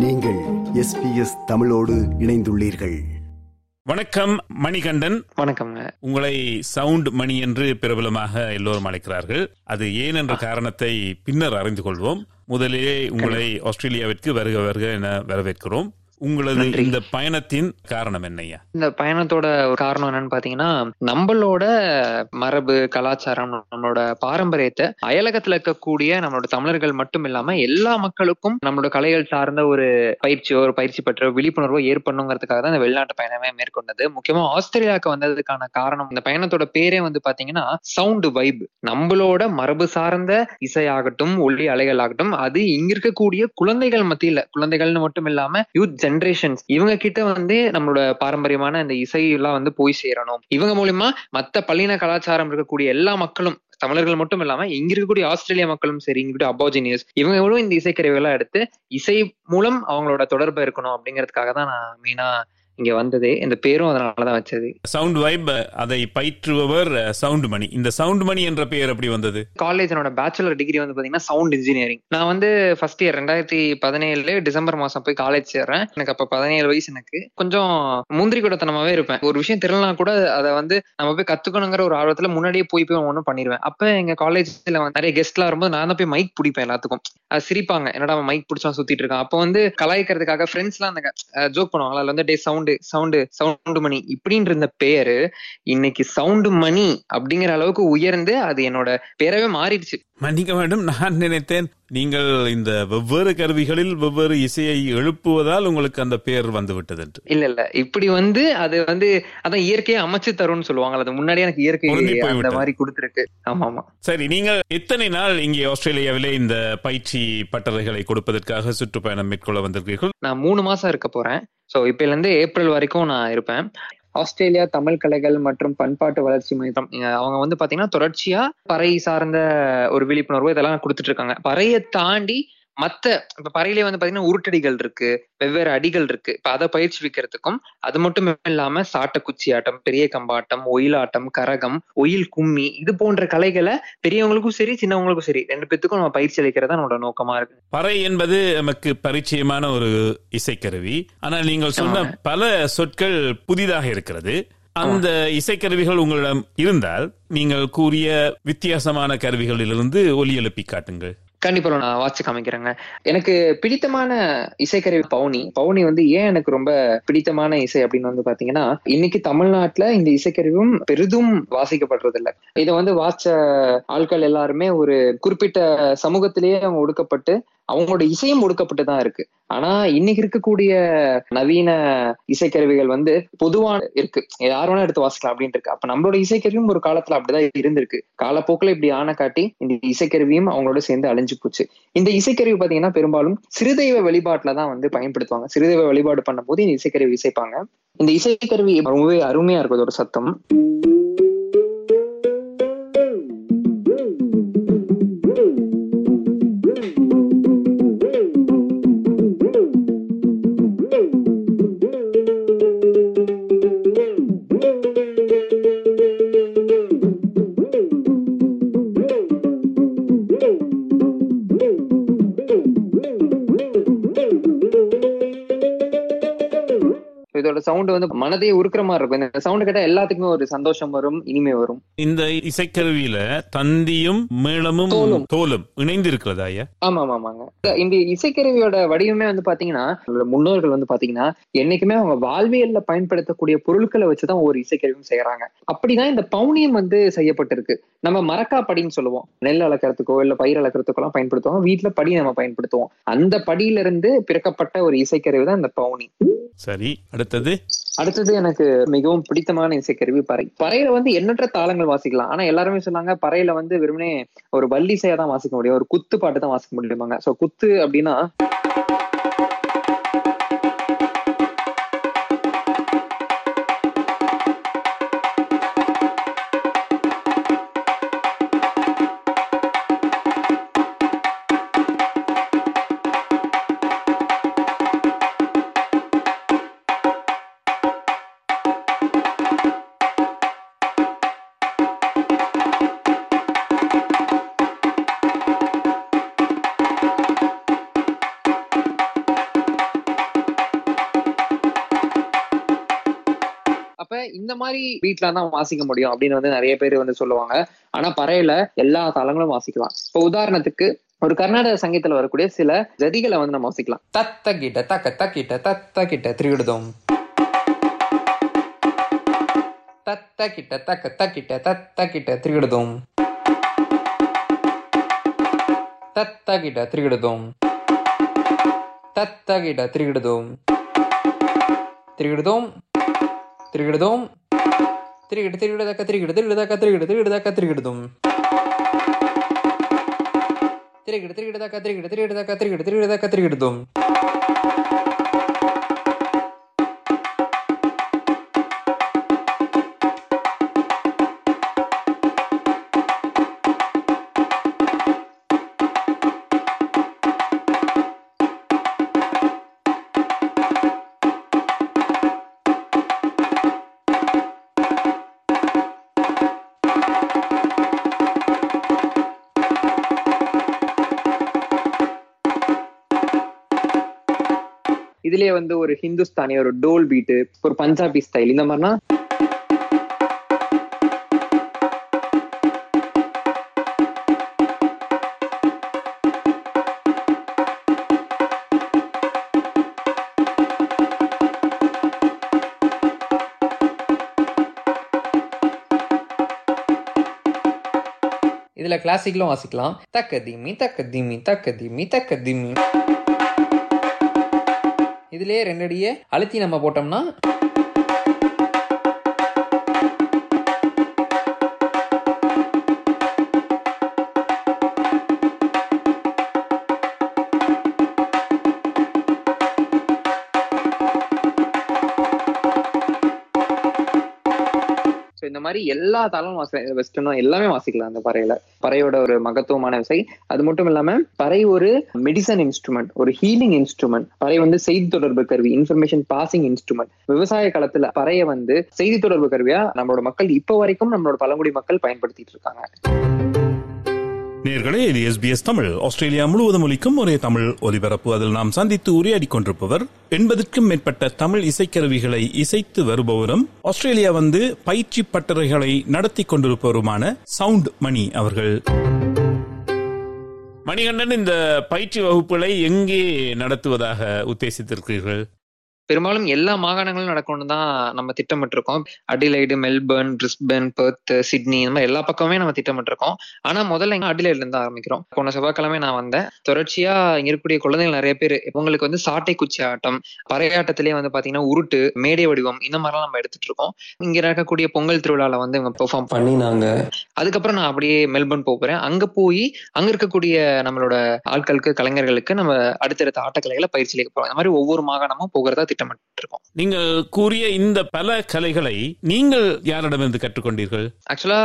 நீங்கள் எஸ்பிஎஸ் தமிழோடு இணைந்துள்ளீர்கள். வணக்கம் மணிகண்டன். வணக்கம்ங்க. உங்களை சவுண்ட் மணி என்று பிரபலமாக எல்லோரும் அழைக்கிறார்கள். அது ஏன் என்ற காரணத்தை பின்னர் அறிந்து கொள்வோம். முதலிலே உங்களை ஆஸ்திரேலியாவிற்கு வருக வருக என வரவேற்கிறோம். உங்களது இந்த பயணத்தின் காரணம் என்னையா இந்த பயணத்தோட ஒரு காரணம் என்னன்னு பாத்தீங்கன்னா நம்மளோட மரபு கலாச்சாரம் நம்மளோட பாரம்பரியத்தை அயலகத்துல இருக்கக்கூடிய நம்மளோட தமிழர்கள் மட்டும் இல்லாம எல்லா மக்களுக்கும் நம்மளோட கலைகள் சார்ந்த ஒரு பயிற்சியோ ஒரு பயிற்சி பெற்ற விழிப்புணர்வோ ஏற்படணுங்கிறதுக்காக தான் இந்த வெளிநாட்டு பயணமே மேற்கொண்டது. முக்கியமா ஆஸ்திரேலியாவுக்கு வந்ததுக்கான காரணம் இந்த பயணத்தோட பேரே வந்து பாத்தீங்கன்னா சவுண்ட் வைப் நம்மளோட மரபு சார்ந்த இசையாகட்டும் ஒளி அலைகள் ஆகட்டும் அது இங்க இருக்கக்கூடிய குழந்தைகள் மத்தியில குழந்தைகள்னு மட்டும் இல்லாம யூத் ஜென்ரேஷன்ஸ் இவங்க கிட்ட வந்து நம்மளோட பாரம்பரியமான இந்த இசை எல்லாம் வந்து போய் சேரணும். இவங்க மூலியமா மத்த பள்ளின கலாச்சாரம் இருக்கக்கூடிய எல்லா மக்களும் தமிழர்கள் மட்டும் இல்லாம இங்க இருக்கக்கூடிய ஆஸ்திரேலியா மக்களும் சரி இங்க அபாஜினியஸ் இவங்களும் இந்த இசைக்கருவிகளை எடுத்து இசை மூலம் அவங்களோட தொடர்பு இருக்கணும் அப்படிங்கிறதுக்காக தான் நான் மெயினா இங்க வந்ததே. இந்த பேரும் அதனாலதான் வச்சது. சவுண்ட் வைப் அதை பயிற்றுபவர் சவுண்ட் மணி இந்த சவுண்ட் மணி என்ற பெயர் எப்படி வந்தது? காலேஜ் என்னோட பேச்சுலர் டிகிரி வந்து பாத்தீங்கன்னா சவுண்ட் இன்ஜினியரிங் நான் வந்து ஃபர்ஸ்ட் இயர் ரெண்டாயிரத்தி பதினேழுல டிசம்பர் மாசம் போய் காலேஜ் சேர்றேன். எனக்கு அப்ப பதினேழு வயசு எனக்கு. கொஞ்சம் முந்திரி கூடத்தனமாவே இருப்பேன். ஒரு விஷயம் தெரியலனா கூட அதை வந்து நம்ம போய் கத்துக்கணுங்கிற ஒரு ஆர்வத்துல முன்னாடியே போய் போய் ஒன்னும் பண்ணிடுவேன் அப்ப எங்க காலேஜ்ல நிறைய கெஸ்ட்லாம் வரும்போது நான் தான் போய் மைக் பிடிப்பேன் எல்லாத்துக்கும். அது சிரிப்பாங்க. என்னடா மைக் பிடிச்சா சுத்திட்டு இருக்கான். அப்ப வந்து கலாய்க்கிறதுக்காக ஃப்ரெண்ட்ஸ் எல்லாம் அந்த ஜோக் பண்ணுவாங்களா அதுல வந்து டே சவுண்டு சவுண்டு சவுண்டு மணி இப்படின்ற இருந்த பேரு இன்னைக்கு சவுண்டு மணி அப்படிங்கிற அளவுக்கு உயர்ந்து அது என்னோட பேரவே மாறிடுச்சு. மன்னிக்க வேண்டும் நான் நினைத்தேன் நீங்கள் இந்த வெவ்வேறு கருவிகளில் வெவ்வேறு இசையை எழுப்புவதால் உங்களுக்கு அந்த பெயர் வந்து விட்டது என்று. இல்ல இல்ல. இப்படி வந்து அது வந்து அதான் இயற்கையை அமைச்சு தரும்னு சொல்லுவாங்க. அது முன்னாடியே எனக்கு இயற்கை அந்த. மாதிரி கொடுத்துருக்கு. ஆமா ஆமா சரி நீங்கள் எத்தனை நாள் இங்கே ஆஸ்திரேலியாவிலே இந்த பயிற்சி பட்டறைகளை கொடுப்பதற்காக சுற்றுப்பயணம் மேற்கொள்ள வந்திருக்கிறீர்கள்? நான் மூணு மாசம் இருக்க போறேன். சோ இப்பல இருந்து ஏப்ரல் வரைக்கும் நான் இருப்பேன். ஆஸ்திரேலியா தமிழ் கலைகள் மற்றும் பண்பாட்டு வளர்ச்சி மையம். அவங்க வந்து பாத்தீங்கன்னா தொடர்ச்சியா பறை சார்ந்த ஒரு விழிப்புணர்வு இதெல்லாம் கொடுத்துட்டு இருக்காங்க. பறையை தாண்டி மத்த இப்ப பறையிலே வந்து பாத்தீங்கன்னா உருட்டடிகள் இருக்கு வெவ்வேறு அடிகள் இருக்கு. இப்ப அதை பயிற்சி வைக்கிறதுக்கும் அது மட்டும் இல்லாம சாட்ட குச்சி ஆட்டம் பெரிய கம்பாட்டம் ஒயிலாட்டம் கரகம் ஒயில் கும்மி இது போன்ற கலைகளை பெரியவங்களுக்கும் சரி சின்னவங்களுக்கும் சரி ரெண்டு பேத்துக்கும் நம்ம பயிற்சி அளிக்கிறதா நம்மளோட நோக்கமா இருக்கு. பறை என்பது நமக்கு பரிச்சயமான ஒரு இசைக்கருவி. ஆனால் நீங்கள் சொன்ன பல சொற்கள் புதிதாக இருக்கிறது. அந்த இசைக்கருவிகள் உங்களிடம் இருந்தால் நீங்கள் கூறிய வித்தியாசமான கருவிகளிலிருந்து ஒலி எழுப்பி காட்டுங்கள். கண்டிப்பா நான் வாட்சி காமிக்கிறேங்க. எனக்கு பிடித்தமான இசைக்கருவி பவுனி. பவுனி வந்து ஏன் எனக்கு ரொம்ப பிடித்தமான இசை அப்படின்னு வந்து பாத்தீங்கன்னா இன்னைக்கு தமிழ்நாட்டுல இந்த இசைக்கருவியும் பெரிதும் வாசிக்கப்படுறது இல்ல இதை வந்து வாச்ச ஆட்கள் எல்லாருமே ஒரு குறிப்பிட்ட சமூகத்திலேயே அவங்க ஒடுக்கப்பட்டு அவங்களோட இசையும் ஒடுக்கப்பட்டு தான் இருக்கு. ஆனா இன்னைக்கு இருக்கக்கூடிய நவீன இசைக்கருவிகள் வந்து பொதுவான இருக்கு. யார் வேணா எடுத்து வாசிக்கலாம் அப்படின்னு இருக்கு. அப்ப நம்மளோட இசைக்கருவியும் ஒரு காலத்துல அப்படிதான் இருந்திருக்கு. காலப்போக்கில் இப்படி ஆன காட்டி இந்த இசைக்கருவியும் அவங்களோட சேர்ந்து அழிஞ்சு போச்சு. இந்த இசைக்கருவி பாத்தீங்கன்னா பெரும்பாலும் சிறுதெய்வ வழிபாட்டுல தான் வந்து பயன்படுத்துவாங்க. சிறுதெய்வ வழிபாடு பண்ணும்போது இந்த இசைக்கருவி இசைப்பாங்க. இந்த இசைக்கருவி ரொம்பவே அருமையா இருக்கும் அதோட சத்தம். இதோட சவுண்ட் வந்து மனதையே உருக்குற மாதிரி இருக்கும். இந்த சவுண்ட் கேட்டா எல்லாத்துக்குமே ஒரு சந்தோஷம் வரும் இனிமை வரும். இந்த இசைக்கருவியில தந்தியும் மேளமும் தோலும். இணைந்து இருக்கிறதா ஆமா ஆமா, ஆமாங்க இந்த- இசைக்கருவியோட வடிவமே வந்து பாத்தீங்கன்னா முன்னோர்கள் வந்து பாத்தீங்கன்னா என்னைக்குமே அவங்க வாழ்வியல்ல பயன்படுத்தக்கூடிய பொருட்களை வச்சுதான் ஒரு இசைக்கருவியும் செய்யறாங்க அப்படிதான் இந்த பவுனியம் வந்து செய்யப்பட்டிருக்கு. நம்ம மரக்கா படின்னு சொல்லுவோம். நெல் அளக்கிறதுக்கோ இல்ல பயிர் அளக்கிறதுக்கோ எல்லாம் பயன்படுத்துவோம். வீட்டுல படி நம்ம பயன்படுத்துவோம். அந்த படியில இருந்து பிறக்கப்பட்ட ஒரு இசைக்கருவி தான் இந்த பவுனி சரி அடுத்தது? அடுத்தது எனக்கு மிகவும் பிடித்தமான இசைக்கருவி பறை. பறையில வந்து எண்ணற்ற தாளங்கள் வாசிக்கலாம். ஆனா எல்லாருமே சொன்னாங்க பறையில வந்து வெறுமனே ஒரு வள்ளிசையா தான் வாசிக்க முடியும். ஒரு குத்து பாட்டு தான் வாசிக்க முடியுமாங்க. சோ குத்து அப்படின்னா இந்த மாதிரி வீட்ல தான் வாசிக்க முடியும் அப்படின்னு வந்து நிறைய பேர் வந்து சொல்லுவாங்க. ஆனா பறையில எல்லா தாளங்களும் வாசிக்கலாம். இப்ப உதாரணத்துக்கு ஒரு கர்நாடக சங்கீதத்துல வரக்கூடிய சில ஜதிகளை வந்து நம்ம வாசிக்கலாம். தத்த கிட்ட தக்க தக்கிட்ட தத்த கிட்ட திருவிடுதோம் தத்த கிட்ட தக்க தக்கிட்ட தத்த கிட்ட திருவிடுதோம் தத்த கிட்ட திருவிடுதோம் தத்த கிட்ட திருவிடுதோம் திருவிடுதோம் తిరిగిడదాం తిరిగిడు తిరిగిడదాకా తిరిగిడు తిరిగిడదాకా తిరిగిడు తిరిగిడదాకా తిరిగిడదాం తిరిగిడు తిరిగిడదాకా తిరిగిడు తిరిగిడదాకా తిరిగిడు తిరిగిడదాకా తిరిగిడదాం இதுலயே வந்து ஒரு ஹிந்துஸ்தானி ஒரு டோல் பீட்டு ஒரு பஞ்சாபி ஸ்டைல் இந்த மாதிரினா இதுல கிளாசிக்கலும் வாசிக்கலாம். தக்க திமி தக்க திமி தக்க திமி தக்க இதுலயே ரெண்டடியே அழுத்தி நம்ம போட்டோம்னா இந்த மாதிரி எல்லா தாளமும் வாசிக்கலாம் வெஸ்டர்னும் எல்லாமே வாசிக்கலாம் அந்த பறையில. பறையோட ஒரு மகத்துவமான விசை. அது மட்டும் இல்லாம பறை ஒரு மெடிசன் இன்ஸ்ட்ருமெண்ட் ஒரு ஹீலிங் இன்ஸ்ட்ருமெண்ட் பறை வந்து செய்தி தொடர்பு கருவி இன்ஃபர்மேஷன் பாசிங் இன்ஸ்ட்ருமெண்ட் விவசாய காலத்துல பறைய வந்து செய்தி தொடர்பு கருவியா நம்மளோட மக்கள் இப்போ வரைக்கும் நம்மளோட பழங்குடி மக்கள் பயன்படுத்திட்டு இருக்காங்க. நேர்களே இது எஸ்பிஎஸ் தமிழ். ஆஸ்திரேலியா முழுவதும் ஒலிக்கும் ஒரே தமிழ் ஒலிபரப்பு. அதில் நாம் சந்தித்து உரையாடி கொண்டிருப்பவர் எண்பதுக்கும் மேற்பட்ட தமிழ் இசைக்கருவிகளை இசைத்து வருபவரும் ஆஸ்திரேலியா வந்து பயிற்சி பட்டறைகளை நடத்தி கொண்டிருப்பவருமான சவுண்ட் மணி அவர்கள். மணிகண்டன் இந்த பயிற்சி வகுப்புகளை எங்கே நடத்துவதாக உத்தேசித்திருக்கிறீர்கள்? பெரும்பாலும் எல்லா மாகாணங்களும் நடக்கணும்னு தான் நம்ம திட்டமிட்டிருக்கோம். Adelaide Melbourne Brisbane Perth Sydney இந்த மாதிரி எல்லா பக்கமே நம்ம திட்டமிட்டிருக்கோம். ஆனா முதல்ல எங்க அடிலைட்ல இருந்து ஆரம்பிக்கிறோம். போன செவ்வாய்க்கிழமை நான் வந்தேன். தொடர்ச்சியா இங்க இருக்கக்கூடிய குழந்தைகள் நிறைய பேர் உங்களுக்கு வந்து சாட்டை குச்சி ஆட்டம் பறையாட்டத்திலேயே வந்து பாத்தீங்கன்னா உருட்டு மேடை வடிவம் இந்த மாதிரிலாம் நம்ம எடுத்துட்டு இருக்கோம் இங்க நடக்கக்கூடிய பொங்கல் திருவிழால வந்து இவங்க பெர்ஃபார்ம் பண்ணினாங்க. அதுக்கப்புறம் நான் அப்படியே மெல்பர்ன் போறேன். அங்க போய் அங்க இருக்கக்கூடிய நம்மளோட ஆட்களுக்கு கலைஞர்களுக்கு நம்ம அடுத்தடுத்த ஆட்டக்கலைகளை பயிற்சி அளிக்க போறோம். இந்த மாதிரி ஒவ்வொரு மாகாணமும் போகிறதா திட்டமிட்டு இருக்கோம் நீங்கள் கூறிய இந்த பல கலைகளை நீங்கள் யாரிடமிருந்து கற்றுக்கொண்டீர்கள்? ஆக்சுவலா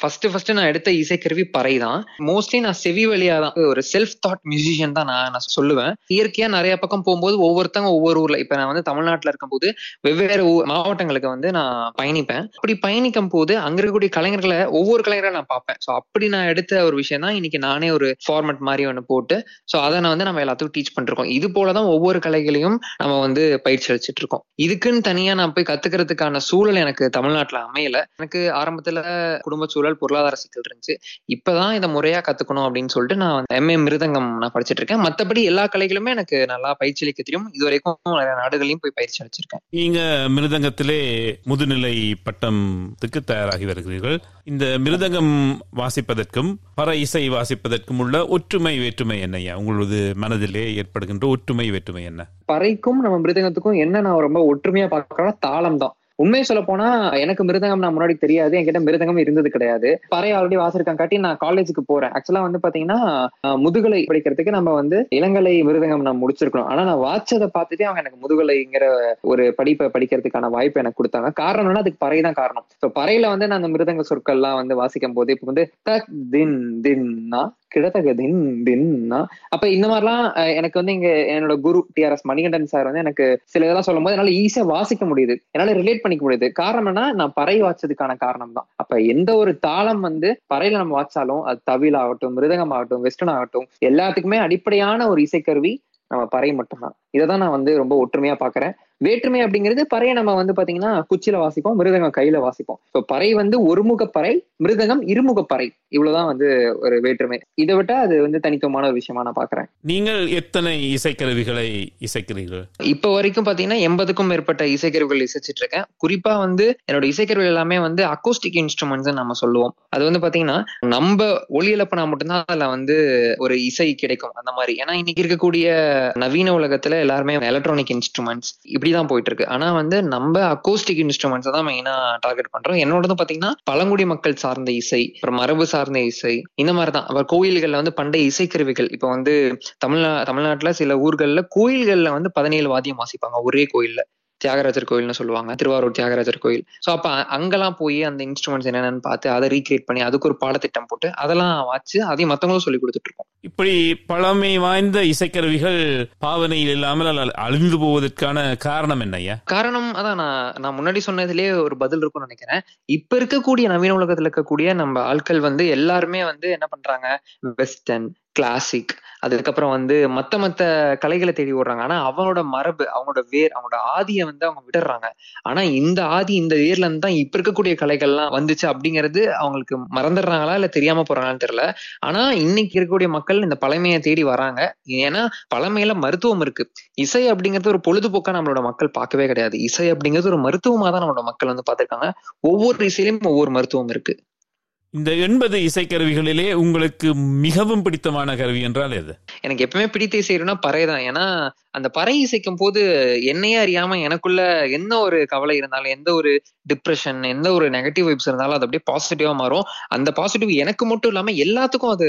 ஃபர்ஸ்ட் ஃபர்ஸ்ட் நான் எடுத்த இசைக்கருவி பறை தான் மோஸ்ட்லி நான் செவி வழியா தான் ஒரு செல்ஃப் தாட் மியூசிஷியன் தான் நான் நான் சொல்லுவேன். இயற்கையா நிறைய பக்கம் போகும்போது ஒவ்வொருத்தவங்க ஒவ்வொரு ஊர்ல இப்ப நான் வந்து தமிழ்நாட்டுல இருக்கும்போது வெவ்வேறு மாவட்டங்களுக்கு வந்து நான் பயணிப்பேன். அப்படி பயணிக்கும் போது அங்க இருக்கக்கூடிய கலைஞர்களை ஒவ்வொரு கலைஞரை நான் பார்ப்பேன். ஸோ அப்படி நான் எடுத்த ஒரு விஷயம் தான் இன்னைக்கு நானே ஒரு ஃபார்மேட் மாதிரி ஒன்று போட்டு ஸோ அதை நான் வந்து நம்ம எல்லாத்துக்கும் டீச் பண்ணிருக்கோம். இது போலதான் ஒவ்வொரு கலைகளையும் நம்ம வந்து பயிற்சி அளிச்சிட்டு இருக்கோம். இதுக்குன்னு தனியா நான் போய் கத்துக்கிறதுக்கான சூழல் எனக்கு தமிழ்நாட்டுல அமையல. எனக்கு ஆரம்பத்துல குடும்ப சூழல் பொருளாதார சிக்கல் இருந்துச்சு. இப்பதான் இதை முறையா கத்துக்கணும் அப்படின்னு சொல்லிட்டு நான் எம்ஏ மிருதங்கம் நான் படிச்சிட்டு இருக்கேன். மத்தபடி எல்லா கலைகளுமே எனக்கு நல்லா பயிற்சி அளிக்க தெரியும். இது வரைக்கும் நிறைய நாடுகளையும் போய் பயிற்சி அளிச்சிருக்கேன். நீங்க மிருதங்கத்திலே முதுநிலை பட்டத்துக்கு தயாராகி வருகிறீர்கள். இந்த மிருதங்கம் வாசிப்பதற்கும் பற இசை வாசிப்பதற்கும் உள்ள ஒற்றுமை வேற்றுமை என்னையா உங்களது மனதிலே ஏற்படுகின்ற ஒற்றுமை வேற்றுமை என்ன? பறைக்கும் நம்ம மிருதங்கத்துக்கும் என்ன நான் ரொம்ப ஒற்றுமையா பார்க்கறேன்னா தாளம் தான் உண்மையை சொல்ல போனா எனக்கு மிருதங்கம் நான் முன்னாடி தெரியாது. என்கிட்ட மிருதங்கம் இருந்தது கிடையாது. பறைய ஆல்ரெடி வாசிருக்கான் காட்டி நான் காலேஜுக்கு போறேன். ஆக்சுவலா வந்து பாத்தீங்கன்னா முதுகலை படிக்கிறதுக்கு நம்ம வந்து இளங்கலை மிருதங்கம் நான் முடிச்சிருக்கணும். ஆனா நான் வாட்சதை பார்த்துட்டு அவங்க எனக்கு முதுகலைங்கிற ஒரு படிப்பை படிக்கிறதுக்கான வாய்ப்பு எனக்கு கொடுத்தாங்க. காரணம்னா அதுக்கு பறை தான் காரணம். ஸோ பறையில வந்து நான் அந்த மிருதங்க சொற்கள்லாம் வந்து வாசிக்கும் போது இப்போ வந்து தின் தின்னா கிடத்தக தின் தின்னா. அப்ப இந்த மாதிரிலாம் எனக்கு வந்து இங்க என்னோட குரு டிஆர்எஸ் மணிகண்டன் சார் வந்து எனக்கு சில இதெல்லாம் சொல்லும் போது என்னால ஈஸியா வாசிக்க முடியுது. என்னால ரிலேட் பண்ணிக்க முடியுது. காரணம் என்ன நான் பறை வாச்சதுக்கான காரணம் தான் அப்ப எந்த ஒரு தாளம் வந்து பறையில நம்ம வாச்சாலும் அது தவில் ஆகட்டும் மிருதகம் ஆகட்டும் வெஸ்டர்ன் ஆகட்டும் எல்லாத்துக்குமே அடிப்படையான ஒரு இசைக்கருவி நம்ம பறை மட்டும்தான். இதை தான் நான் வந்து ரொம்ப ஒற்றுமையா பாக்குறேன். வேற்றுமை அப்படிங்கிறது பறையை நம்ம வந்து பாத்தீங்கன்னா குச்சியில வாசிப்போம் மிருதங்கம் கையில வாசிப்போம். இப்போ பறை வந்து ஒருமுக பறை மிருதங்கம் இருமுக பறை. இவ்வளவுதான் வந்து ஒரு வேற்றுமை. இதை விட்டா அது வந்து தனித்துவமான ஒரு விஷயமா நான் பாக்குறேன். நீங்கள் எத்தனை இசைக்கருவிகளை இசைக்கிறீர்கள்? இப்ப வரைக்கும் பாத்தீங்கன்னா எண்பதுக்கும் மேற்பட்ட இசைக்கருவிகள் இசைச்சிட்டு இருக்கேன் குறிப்பா வந்து என்னோட இசைக்கருவிகள் எல்லாமே வந்து அக்கோஸ்டிக் இன்ஸ்ட்ருமெண்ட்ஸ் நம்ம சொல்லுவோம். அது வந்து பாத்தீங்கன்னா நம்ம ஒளி எழுப்பினா மட்டும்தான் அதுல வந்து ஒரு இசை கிடைக்கும் அந்த மாதிரி. ஏன்னா இன்னைக்கு இருக்கக்கூடிய நவீன உலகத்துல எல்லாருமே எலக்ட்ரானிக் இன்ஸ்ட்ருமெண்ட்ஸ் இப்படிதான் போயிட்டு இருக்கு ஆனா வந்து நம்ம அக்கோஸ்டிக் இன்ஸ்ட்ருமெண்ட்ஸ் தான் மெயினா டார்கெட் பண்றோம். என்னோடது பாத்தீங்கன்னா பழங்குடி மக்கள் சார்ந்த இசை அப்புறம் மரபு சார்ந்த இசை இந்த மாதிரி தான் அப்புறம் கோயில்கள்ல வந்து பண்டைய இசைக்கருவிகள். இப்ப வந்து தமிழ்நா தமிழ்நாட்டுல சில ஊர்கள்ல கோயில்கள்ல வந்து பதினேழு வாத்தியம் வாசிப்பாங்க ஒரே கோயில்ல. தியாகராஜர் கோயில்னு சொல்லுவாங்க திருவாரூர் தியாகராஜர் கோயில். சோ அப்ப அங்கெல்லாம் போய் அந்த இன்ஸ்ட்ருமெண்ட்ஸ் என்னென்னு பார்த்து அதை ரீக்ரியேட் பண்ணி அதுக்கு ஒரு பாடத்திட்டம் போட்டு அதெல்லாம் வச்சு அதையும் மத்தவங்களும் சொல்லி கொடுத்துட்டு இருக்கோம் இப்படி பழமை வாய்ந்த இசைக்கருவிகள் பாவனையில் இல்லாமல் அழிந்து போவதற்கான காரணம் என்ன ஐயா? காரணம் அதான் நான் நான் முன்னாடி சொன்னதுலயே ஒரு பதில் இருக்கும்னு நினைக்கிறேன். இப்ப இருக்கக்கூடிய நவீன உலகத்துல இருக்கக்கூடிய நம்ம ஆட்கள் வந்து எல்லாருமே வந்து என்ன பண்றாங்க? வெஸ்டர்ன் கிளாசிக் அதுக்கப்புறம் வந்து மத்த மத்த கலைகளை தேடி ஓடுறாங்க. ஆனா அவனோட மரபு அவனோட வேர் அவனோட ஆதியை வந்து அவங்க விட்டுறாங்க ஆனா இந்த ஆதி இந்த வேர்ல இருந்து தான் இப்ப இருக்கக்கூடிய கலைகள்லாம் வந்துச்சு அப்படிங்கிறது அவங்களுக்கு மறந்துடுறாங்களா இல்ல தெரியாம போறாங்களான்னு தெரியல. ஆனா இன்னைக்கு இருக்கக்கூடிய மக்கள் இந்த பழமையை தேடி வராங்க. ஏன்னா பழமையில மருத்துவம் இருக்கு. இசை அப்படிங்கிறது ஒரு பொழுதுபோக்கா நம்மளோட மக்கள் பார்க்கவே கிடையாது. இசை அப்படிங்கிறது ஒரு மருத்துவமா தான் நம்மளோட மக்கள் வந்து பார்த்திருக்காங்க. ஒவ்வொரு இசையிலும் ஒவ்வொரு மருத்துவம் இருக்கு. இந்த எண்பது இசைக்கருவிகளிலே உங்களுக்கு மிகவும் பிடித்தமான கருவி என்றால் எது? எனக்கு எப்பவுமே பிடித்த இசைனா பறை தான். ஏன்னா அந்த பறை இசைக்கும் போது என்னையே அறியாம எனக்குள்ள என்ன ஒரு கவலை இருந்தாலும் எந்த ஒரு டிப்ரெஷன் எந்த ஒரு நெகட்டிவ் வைப்ஸ் இருந்தாலும் அது அப்படியே பாசிட்டிவா மாறும். அந்த பாசிட்டிவ் எனக்கு மட்டும் இல்லாம எல்லாத்துக்கும் அது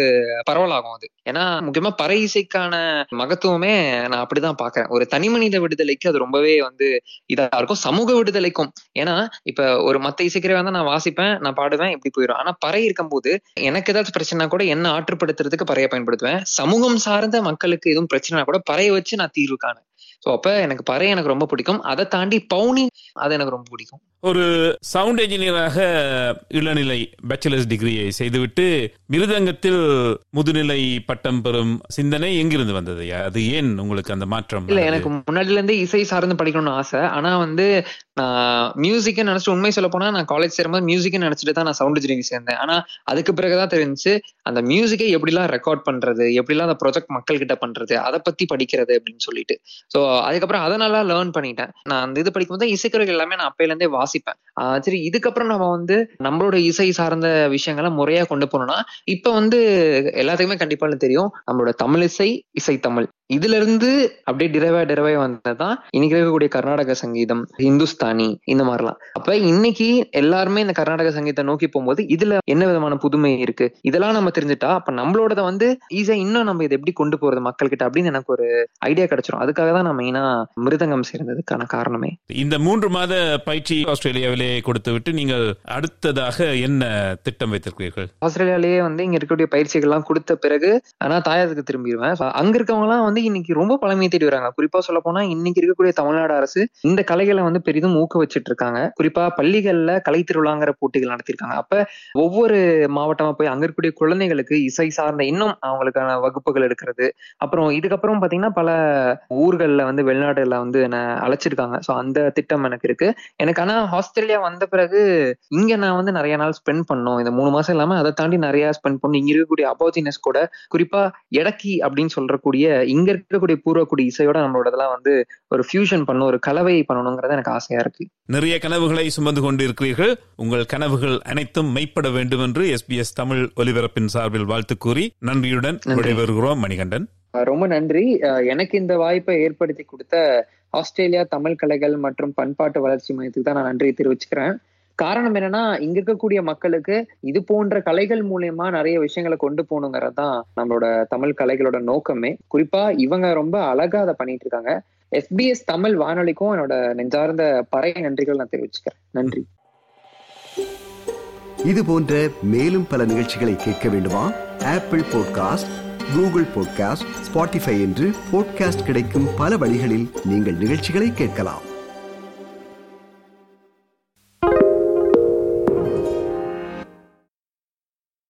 பரவலாகும் அது. ஏன்னா முக்கியமா பறை இசைக்கான மகத்துவமே நான் அப்படிதான் பாக்குறேன் ஒரு தனி மனித விடுதலைக்கு அது ரொம்பவே வந்து இதா இருக்கும். சமூக விடுதலைக்கும். ஏன்னா இப்ப ஒரு மத்த இசைக்கிறவன் தான் நான் வாசிப்பேன் நான் பாடுவேன் இப்படி போயிடும். ஆனா பறை இருக்கும்போது எனக்கு ஏதாவது பிரச்சனை கூட என்ன ஆற்றுப்படுத்துறதுக்கு பறையை பயன்படுத்துவேன். சமூகம் சார்ந்த மக்களுக்கு எதுவும் பிரச்சனை கூட பறையை வச்சு நான் தீர்வு காணேன். சோ அப்ப எனக்கு பறை எனக்கு ரொம்ப பிடிக்கும். அதை தாண்டி பவுனி அது எனக்கு ரொம்ப பிடிக்கும். ஒரு சவுண்ட் என்ஜினியராக இளநிலை பேச்சுலர்ஸ் டிகிரியை செய்துவிட்டு மிருதங்கத்தில் முதுநிலை பட்டம் பெறும் சிந்தனை எங்கிருந்து வந்தது? அது ஏன் உங்களுக்கு அந்த மாற்றம் இல்ல? எனக்கு முன்னாடில இருந்தே இசை சார்ந்து படிக்கணும்னு ஆசை. ஆனா வந்து நான் மியூசிக் நினைச்சிட்டு உண்மை சொல்ல போனா நான் காலேஜ் சேரும்போது மியூசிக் நினைச்சிட்டு தான் நான் சவுண்ட் இன்ஜினியரிங் சேர்ந்தேன். ஆனா அதுக்கு பிறகுதான் தெரிஞ்சு அந்த மியூசிக்கை எப்படிலாம் ரெக்கார்ட் பண்றது எப்படிலாம் அந்த ப்ராஜெக்ட் மக்கள் கிட்ட பண்றது அதை பத்தி படிக்கிறது அப்படின்னு சொல்லிட்டு. சோ அதுக்கப்புறம் அதை நல்லா லேர்ன் பண்ணிட்டேன். நான் அந்த இது படிக்கும்போது இசைக்கருவிகள் எல்லாமே நான் அப்பையில இருந்தே வாசிப்பேன். ஆஹ் சரி இதுக்கப்புறம் நம்ம வந்து நம்மளோட இசை சார்ந்த விஷயங்களை முறையா கொண்டு போனோம்னா இப்ப வந்து எல்லாத்துக்குமே கண்டிப்பா தெரியும் நம்மளோட தமிழிசை இசை தமிழ் இதுல இருந்து அப்படியே டிரைவா டிரைவா வந்ததுதான் இன்னைக்கு இருக்கக்கூடிய கர்நாடக சங்கீதம் ஹிந்துஸ்தானி இந்த மாதிரிலாம். அப்ப இன்னைக்கு எல்லாருமே இந்த கர்நாடக சங்கீதத்தை நோக்கி போகும்போது இதுல என்ன விதமான புதுமை இருக்கு? இதெல்லாம் நம்ம தெரிஞ்சுட்டா அப்ப நம்மளோடத வந்து ஈஸியா இன்னும் நம்ம இதை எப்படி கொண்டு போறது மக்கள் கிட்ட அப்படின்னு எனக்கு ஒரு ஐடியா கிடைச்சிரும். அதுக்காக தான் நான் மெயினா மிருதங்கம் சேர்ந்ததுக்கான காரணமே. இந்த மூன்று மாத பயிற்சி ஆஸ்திரேலியாவிலே கொடுத்து விட்டு நீங்கள் அடுத்ததாக என்ன திட்டம் வைத்திருக்கிறீர்கள்? ஆஸ்திரேலியாலேயே வந்து இங்க இருக்கக்கூடிய பயிற்சிகள்லாம் கொடுத்த பிறகு நான் தாயத்துக்கு திரும்பிடுவேன் அங்க இருக்கவங்க எல்லாம் வந்து இன்னைக்கு ரொம்ப பழமையை தேடி வராங்க. குறிப்பா சொல்ல போனா இன்னைக்கு இருக்கக்கூடிய தமிழ்நாடு அரசு இந்த கலைகளை வந்து பெரிதும் ஊக்குவிச்சிட்டு இருக்காங்க. குறிப்பா பள்ளிகள்ல கலை திருவிழாங்கிற போட்டிகள் நடத்திருக்காங்க அப்ப ஒவ்வொரு மாவட்டமா போய் அங்க இருக்கக்கூடிய குழந்தைகளுக்கு இசை சார்ந்த இன்னும் அவங்களுக்கான வகுப்புகள் எடுக்கிறது. அப்புறம் இதுக்கப்புறம் பாத்தீங்கன்னா பல ஊர்கள்ல வந்து வெளிநாடுல வந்து என்ன அழைச்சிருக்காங்க. சோ அந்த திட்டம் எனக்கு இருக்கு. எனக்கு ஆனா ஆஸ்திரேலியா வந்த பிறகு இங்க நான் வந்து நிறைய நாள் ஸ்பெண்ட் பண்ணோம். இந்த மூணு மாசம் இல்லாம அதை தாண்டி நிறைய ஸ்பெண்ட் பண்ணும். இங்க இருக்கக்கூடிய அபார்ச்சுனிஸ் கூட குறிப்பா இடக்கி அப்படின்னு சொல்றக்கூடிய இங்க இருக்கக்கூடிய பூர்வக்குடி இசையோட நம்மளோட இதெல்லாம் வந்து ஒரு ஃபியூஷன் பண்ணணும் ஒரு கலவை பண்ணணுங்கிறது எனக்கு ஆசையா இருக்கு. நிறைய கனவுகளை சுமந்து கொண்டு இருக்கிறீர்கள் உங்கள் கனவுகள் அனைத்தும் மெய்ப்பட வேண்டும் என்று எஸ்பிஎஸ் தமிழ் ஒலிபரப்பின் சார்பில் வாழ்த்து கூறி நன்றியுடன் நன்றி. விடைபெறுகிறோம் மணிகண்டன். ரொம்ப நன்றி. எனக்கு இந்த வாய்ப்பை ஏற்படுத்தி கொடுத்த ஆஸ்திரேலியா தமிழ் கலைகள் மற்றும் பண்பாட்டு வளர்ச்சி மையத்துக்கு தான் நான் நன்றி தெரிவிச்சுக்கிறேன். காரணம் என்னன்னா இங்க இருக்கக்கூடிய மக்களுக்கு இது போன்ற கலைகள் மூலயமா நிறைய விஷயங்களை கொண்டு போகணுங்கிறது தான் நம்மளோட தமிழ் கலைகளோட நோக்கமே. குறிப்பா இவங்க ரொம்ப அழகா அதை பண்ணிட்டு இருக்காங்க. எஸ்பிஎஸ் தமிழ் வானொலிக்கும் என்னோட நெஞ்சார்ந்த பறை நன்றிகள் நான் தெரிவிச்சுக்கிறேன். நன்றி. இது போன்ற மேலும் பல நிகழ்ச்சிகளை கேட்க வேண்டுமா? Apple podcast Google podcast Spotify என்று பாட்காஸ்ட் கிடைக்கும் பல வழிகளில் நீங்கள் நிகழ்ச்சிகளை கேட்கலாம்.